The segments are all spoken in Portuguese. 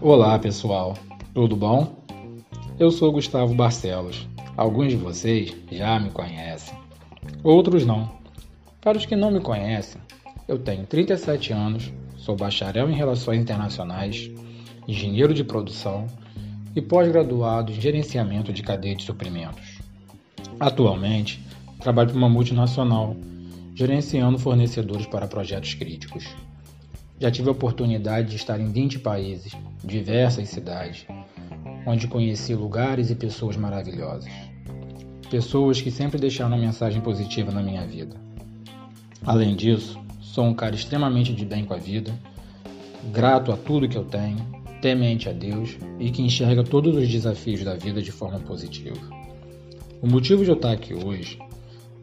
Olá pessoal, tudo bom? Eu sou Gustavo Barcelos. Alguns de vocês já me conhecem, outros não. Para os que não me conhecem, eu tenho 37 anos, sou bacharel em Relações Internacionais, engenheiro de produção e pós-graduado em gerenciamento de cadeia de suprimentos. Atualmente, trabalho para uma multinacional, gerenciando fornecedores para projetos críticos. Já tive a oportunidade de estar em 20 países, diversas cidades, onde conheci lugares e pessoas maravilhosas. Pessoas que sempre deixaram uma mensagem positiva na minha vida. Além disso, sou um cara extremamente de bem com a vida, grato a tudo que eu tenho, temente a Deus e que enxerga todos os desafios da vida de forma positiva. O motivo de eu estar aqui hoje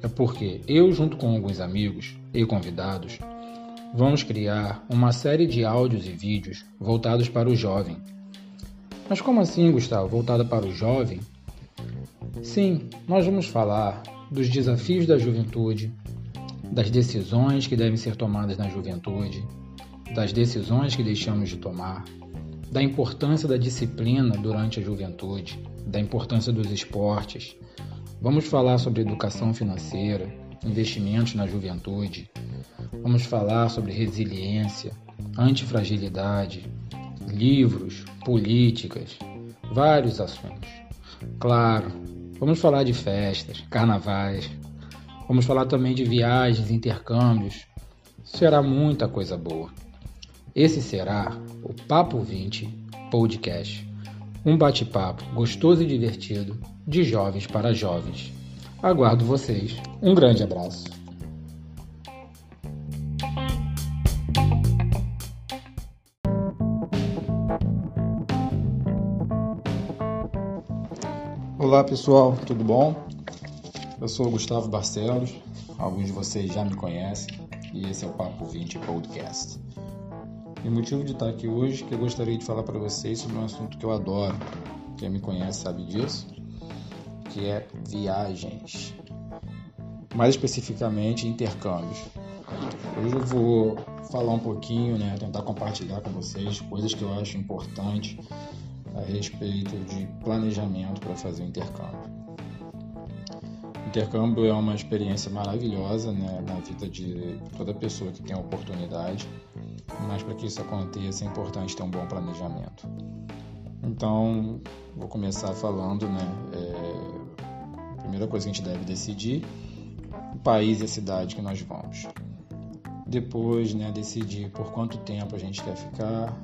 é porque eu, junto com alguns amigos e convidados, vamos criar uma série de áudios e vídeos voltados para o jovem. Mas como assim, Gustavo? Voltada para o jovem? Sim, nós vamos falar dos desafios da juventude, das decisões que devem ser tomadas na juventude, das decisões que deixamos de tomar, da importância da disciplina durante a juventude, da importância dos esportes. Vamos falar sobre educação financeira, investimentos na juventude, Vamos falar sobre resiliência, antifragilidade, livros, políticas, vários assuntos. Claro, vamos falar de festas, carnavais, vamos falar também de viagens, intercâmbios. Será muita coisa boa. Esse será o Papo 20 Podcast, um bate-papo gostoso e divertido de jovens para jovens. Aguardo vocês. Um grande abraço. Olá pessoal, tudo bom? Eu sou Gustavo Barcelos, alguns de vocês já me conhecem e esse é o Papo 20 Podcast. E o motivo de estar aqui hoje é que eu gostaria de falar para vocês sobre um assunto que eu adoro, quem me conhece sabe disso, que é viagens, mais especificamente intercâmbios. Hoje eu vou falar um pouquinho, né, tentar compartilhar com vocês coisas que eu acho importantes a respeito de planejamento para fazer o intercâmbio. Intercâmbio é uma experiência maravilhosa né, na vida de toda pessoa que tem a oportunidade, mas para que isso aconteça é importante ter um bom planejamento. Então, vou começar falando, né? É, a primeira coisa que a gente deve decidir o país e a cidade que nós vamos. Depois, né, decidir por quanto tempo a gente quer ficar,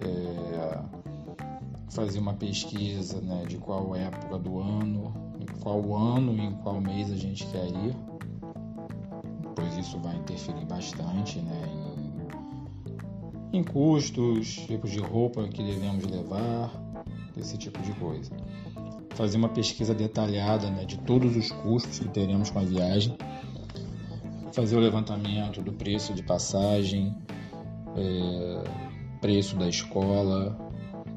é, fazer uma pesquisa né, de qual época do ano, qual ano e em qual mês a gente quer ir, pois isso vai interferir bastante né, em, em custos, tipos de roupa que devemos levar, esse tipo de coisa. Fazer uma pesquisa detalhada né, de todos os custos que teremos com a viagem, fazer o levantamento do preço de passagem, é, preço da escola,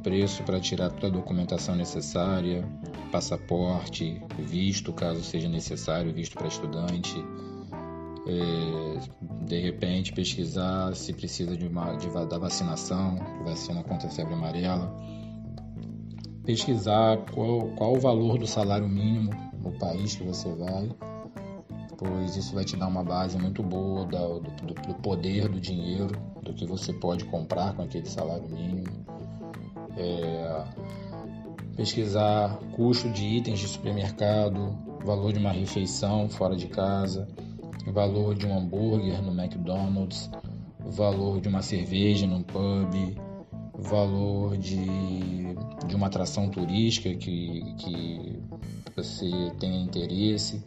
preço para tirar toda a documentação necessária, passaporte, visto, caso seja necessário, visto para estudante. É, de repente, pesquisar se precisa de uma, de, da vacinação, vacina contra a febre amarela. Pesquisar qual, qual o valor do salário mínimo no país que você vai, pois isso vai te dar uma base muito boa do, do, do poder do dinheiro, do que você pode comprar com aquele salário mínimo é, pesquisar custo de itens de supermercado, valor de uma refeição fora de casa, valor de um hambúrguer no McDonald's, valor de uma cerveja num pub, valor de, de uma atração turística que, que você tenha interesse,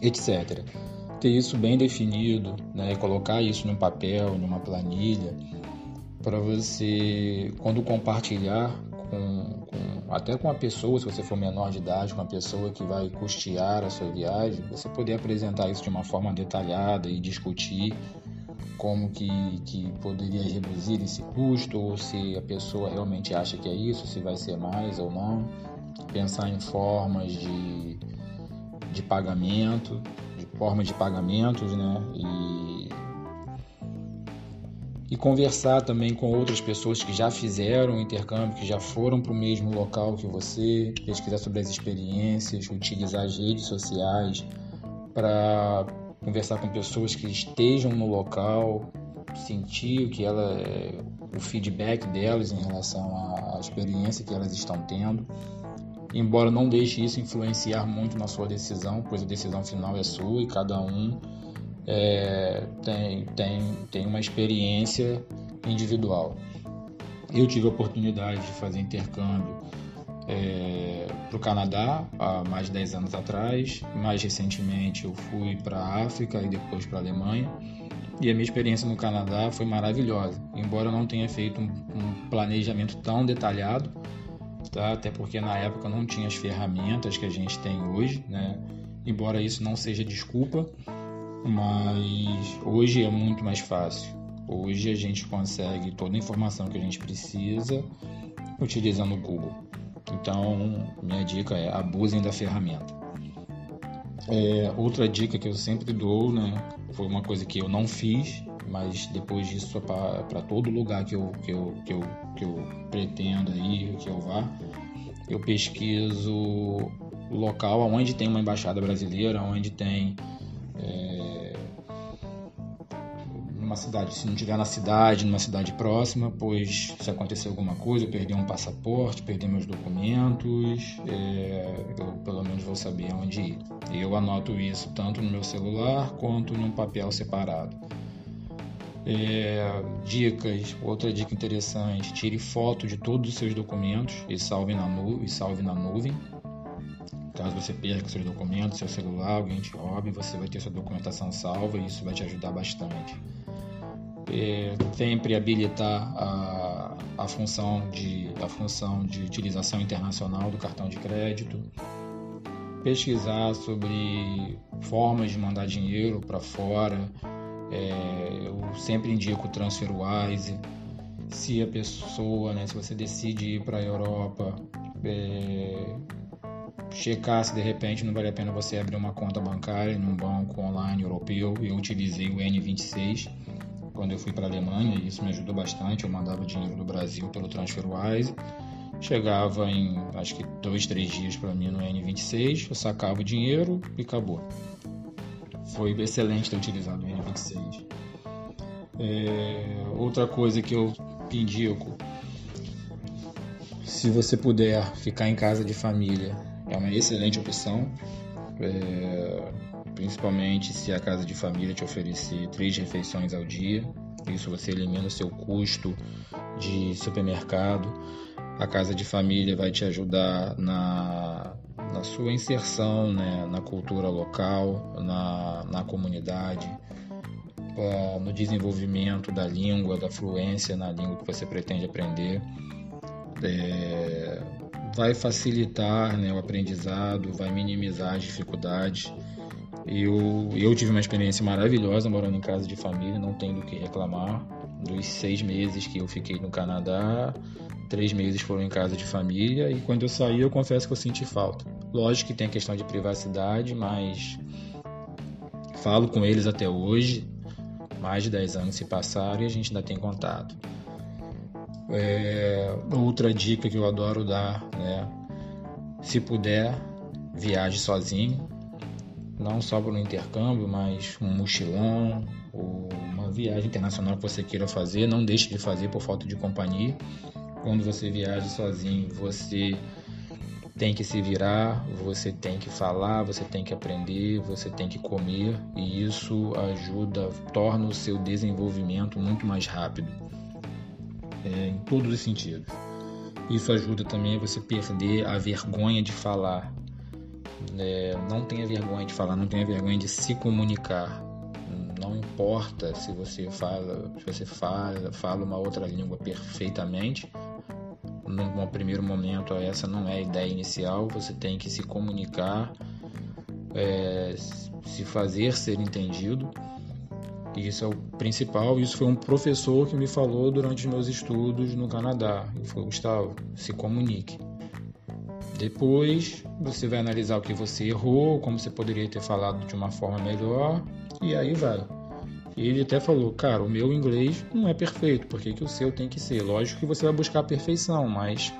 etc. Ter isso bem definido, né, colocar isso num papel, numa planilha, para você, quando compartilhar com, até com a pessoa, se você for menor de idade, com a pessoa que vai custear a sua viagem, você poder apresentar isso de uma forma detalhada e discutir como que, que poderia reduzir esse custo, ou se a pessoa realmente acha que é isso, se vai ser mais ou não. Pensar em formas de, de pagamento, de forma de pagamentos, né? E e conversar também com outras pessoas que já fizeram intercâmbio, que já foram para o mesmo local que você, pesquisar sobre as experiências, utilizar as redes sociais para conversar com pessoas que estejam no local, sentir o que ela, o feedback delas em relação à experiência que elas estão tendo. Embora não deixe isso influenciar muito na sua decisão, pois a decisão final é sua e cada um é, tem, tem, tem uma experiência individual. Eu tive a oportunidade de fazer intercâmbio é, para o Canadá há mais de 10 anos atrás. Mais recentemente eu fui para a África e depois para a Alemanha. E a minha experiência no Canadá foi maravilhosa, embora eu não tenha feito um, um planejamento tão detalhado, tá? até porque na época não tinha as ferramentas que a gente tem hoje, né? embora isso não seja desculpa, mas hoje é muito mais fácil. Hoje a gente consegue toda a informação que a gente precisa utilizando o Google. Então, minha dica é abusem da ferramenta. É, outra dica que eu sempre dou, né, foi uma coisa que eu não fiz, mas depois disso é para todo lugar que eu, que, eu, que, eu, que eu pretendo ir, que eu vá, eu pesquiso local onde tem uma embaixada brasileira, onde tem numa cidade, se não tiver na cidade, numa cidade próxima, pois se acontecer alguma coisa, eu perder um passaporte, perder meus documentos, é, eu pelo menos vou saber onde ir. Eu anoto isso tanto no meu celular quanto num papel separado. É, dicas, outra dica interessante, tire foto de todos os seus documentos e salve na, nu e salve na nuvem. Caso você perca seus documentos, seu celular, alguém te roube, você vai ter sua documentação salva e isso vai te ajudar bastante é, sempre habilitar a, a, função de, a função de utilização internacional do cartão de crédito, pesquisar sobre formas de mandar dinheiro para fora. É, eu sempre indico o TransferWise. Se a pessoa, né, se você decide ir para a Europa, é, checar se de repente não vale a pena você abrir uma conta bancária num banco online europeu. Eu utilizei o N26 quando eu fui para a Alemanha e isso me ajudou bastante. Eu mandava dinheiro do Brasil pelo TransferWise, chegava em acho que dois, três dias para mim no N26, eu sacava o dinheiro e acabou. Foi excelente ter utilizado o N26. É, outra coisa que eu indico, se você puder ficar em casa de família, é uma excelente opção. É, principalmente se a casa de família te oferecer três refeições ao dia. Isso você elimina o seu custo de supermercado. A casa de família vai te ajudar na, na sua inserção né, na cultura local, na, na comunidade, no desenvolvimento da língua, da fluência na língua que você pretende aprender. É, vai facilitar né, o aprendizado, vai minimizar as dificuldades eu, eu tive uma experiência maravilhosa morando em casa de família, não tenho do que reclamar. Dos seis meses que eu fiquei no Canadá, três meses foram em casa de família e quando eu saí eu confesso que eu senti falta. Lógico que tem a questão de privacidade, mas falo com eles até hoje. Mais de 10 anos se passaram e a gente ainda tem contato. É, outra dica que eu adoro dar, né? Se puder, viaje sozinho não só para um intercâmbio, mas um mochilão ou uma viagem internacional que você queira fazer, não deixe de fazer por falta de companhia. Quando você viaja sozinho, você tem que se virar, você tem que falar, você tem que aprender, você tem que comer e isso ajuda, torna o seu desenvolvimento muito mais rápido, é, em todos os sentidos. Isso ajuda também a você perder a vergonha de falar, é, não tenha vergonha de falar, não tenha vergonha de se comunicar. Não importa se você fala, se você fala, fala uma outra língua perfeitamente. Num primeiro momento, essa não é a ideia inicial. Você tem que se comunicar, é, se fazer ser entendido. Isso é o principal. Isso foi um professor que me falou durante meus estudos no Canadá. Ele falou: Gustavo, se comunique. Depois você vai analisar o que você errou, como você poderia ter falado de uma forma melhor, e aí vai. E ele até falou, cara, o meu inglês não é perfeito, por que, que o seu tem que ser? Lógico que você vai buscar a perfeição, mas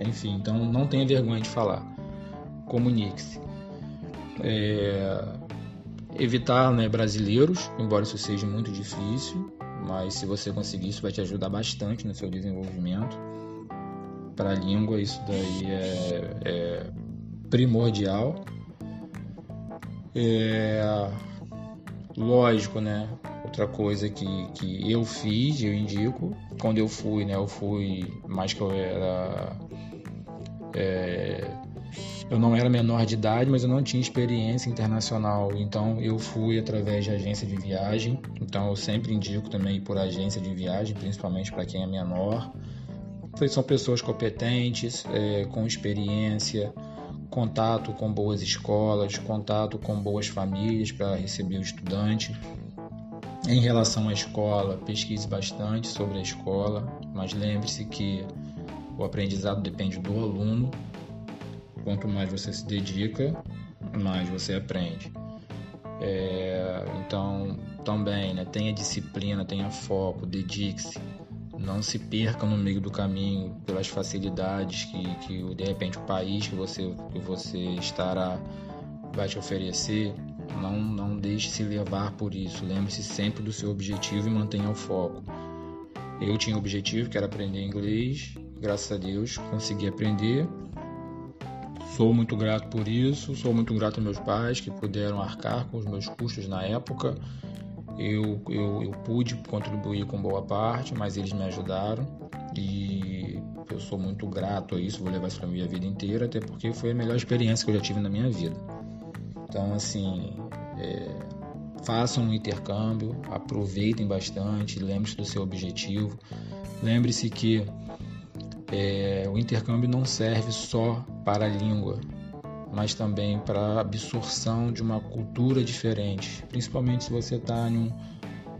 enfim, então não tenha vergonha de falar. Comunique-se. É... Evitar né, brasileiros, embora isso seja muito difícil, mas se você conseguir, isso vai te ajudar bastante no seu desenvolvimento. Para a língua, isso daí é, é primordial. É... Lógico, né? Outra coisa que, que eu fiz, eu indico, quando eu fui, né? Eu fui, mais que eu era. É, eu não era menor de idade, mas eu não tinha experiência internacional. Então eu fui através de agência de viagem. Então eu sempre indico também por agência de viagem, principalmente para quem é menor. São pessoas competentes, é, com experiência, contato com boas escolas, contato com boas famílias para receber o estudante. Em relação à escola, pesquise bastante sobre a escola, mas lembre-se que o aprendizado depende do aluno. Quanto mais você se dedica, mais você aprende. É, então, também, né, tenha disciplina, tenha foco, dedique-se não se perca no meio do caminho pelas facilidades que, que de repente o país que você, que você estará vai te oferecer. Não, não deixe se levar por isso. Lembre-se sempre do seu objetivo e mantenha o foco. Eu tinha um objetivo que era aprender inglês. Graças a Deus consegui aprender. Sou muito grato por isso. Sou muito grato aos meus pais que puderam arcar com os meus custos na época eu, eu, eu pude contribuir com boa parte, mas eles me ajudaram e eu sou muito grato a isso, vou levar isso para minha vida inteira, até porque foi a melhor experiência que eu já tive na minha vida. Então, assim, é, façam um intercâmbio, aproveitem bastante, lembre-se do seu objetivo. Lembre-se que é, o intercâmbio não serve só para a língua, mas também para absorção de uma cultura diferente, principalmente se você está em um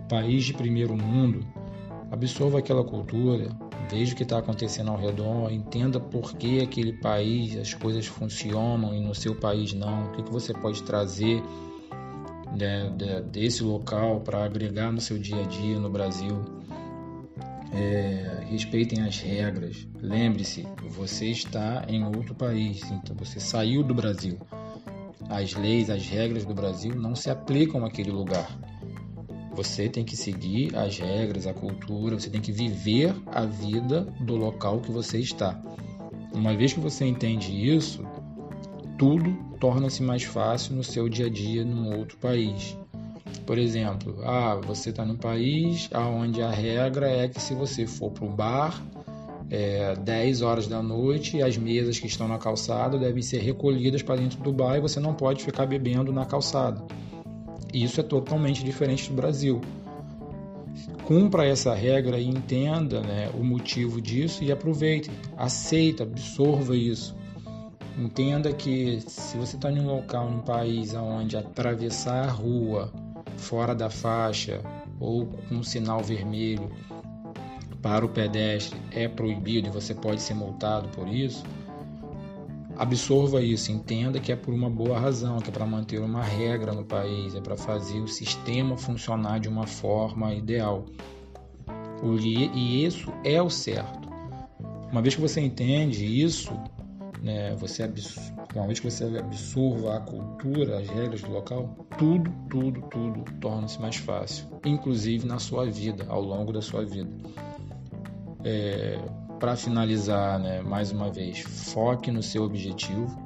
país de primeiro mundo. Absorva aquela cultura, veja o que está acontecendo ao redor, entenda por que aquele país as coisas funcionam e no seu país não, o que, que você pode trazer né, desse local para agregar no seu dia a dia no Brasil. É, respeitem as regras. Lembre-se, você está em outro país, então você saiu do Brasil. As leis, as regras do Brasil não se aplicam àquele lugar. Você tem que seguir as regras, a cultura, você tem que viver a vida do local que você está. Uma vez que você entende isso, tudo torna-se mais fácil no seu dia a dia num outro país. Por exemplo, ah, você está num país onde a regra é que se você for para o bar é, 10 horas da noite, as mesas que estão na calçada devem ser recolhidas para dentro do bar e você não pode ficar bebendo na calçada. Isso é totalmente diferente do Brasil. Cumpra essa regra e entenda né, o motivo disso e aproveite, aceita, absorva isso. Entenda que se você está em um local, num país onde atravessar a rua fora da faixa ou com um sinal vermelho para o pedestre é proibido e você pode ser multado por isso, absorva isso, entenda que é por uma boa razão, que é para manter uma regra no país, é para fazer o sistema funcionar de uma forma ideal. E isso é o certo. Uma vez que você entende isso, né, você vez que você absorva a cultura, as regras do local, tudo, tudo, tudo torna-se mais fácil, inclusive na sua vida, ao longo da sua vida. É, Para finalizar, né, mais uma vez, foque no seu objetivo.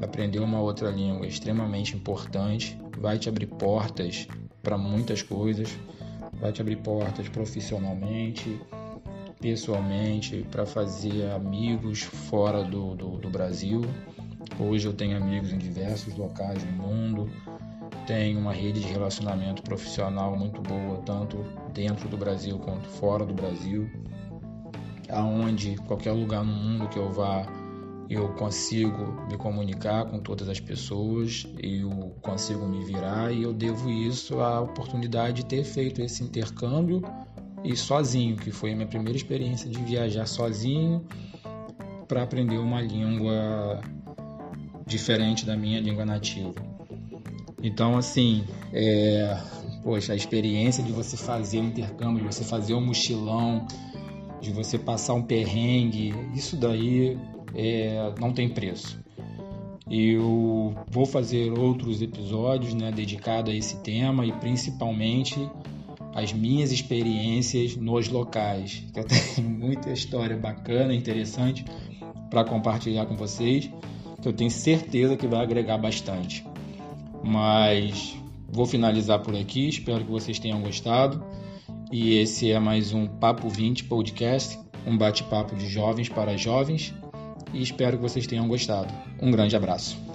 Aprender uma outra língua é extremamente importante, vai te abrir portas para muitas coisas, vai te abrir portas profissionalmente, pessoalmente, para fazer amigos fora do, do, do, Brasil. Hoje eu tenho amigos em diversos locais do mundo, tenho uma rede de relacionamento profissional muito boa, tanto dentro do Brasil quanto fora do Brasil, aonde qualquer lugar no mundo que eu vá eu consigo me comunicar com todas as pessoas, eu consigo me virar e eu devo isso à oportunidade de ter feito esse intercâmbio e sozinho, que foi a minha primeira experiência de viajar sozinho para aprender uma língua diferente da minha língua nativa. Então, assim, é, poxa, a experiência de você fazer um intercâmbio, de você fazer um mochilão, de você passar um perrengue, isso daí é, não tem preço. Eu vou fazer outros episódios né, dedicados a esse tema e principalmente as minhas experiências nos locais. Eu tenho muita história bacana, interessante para compartilhar com vocês, que eu tenho certeza que vai agregar bastante. Mas vou finalizar por aqui, espero que vocês tenham gostado. E esse é mais um Papo 20 Podcast, um bate-papo de jovens para jovens. E espero que vocês tenham gostado. Um grande abraço.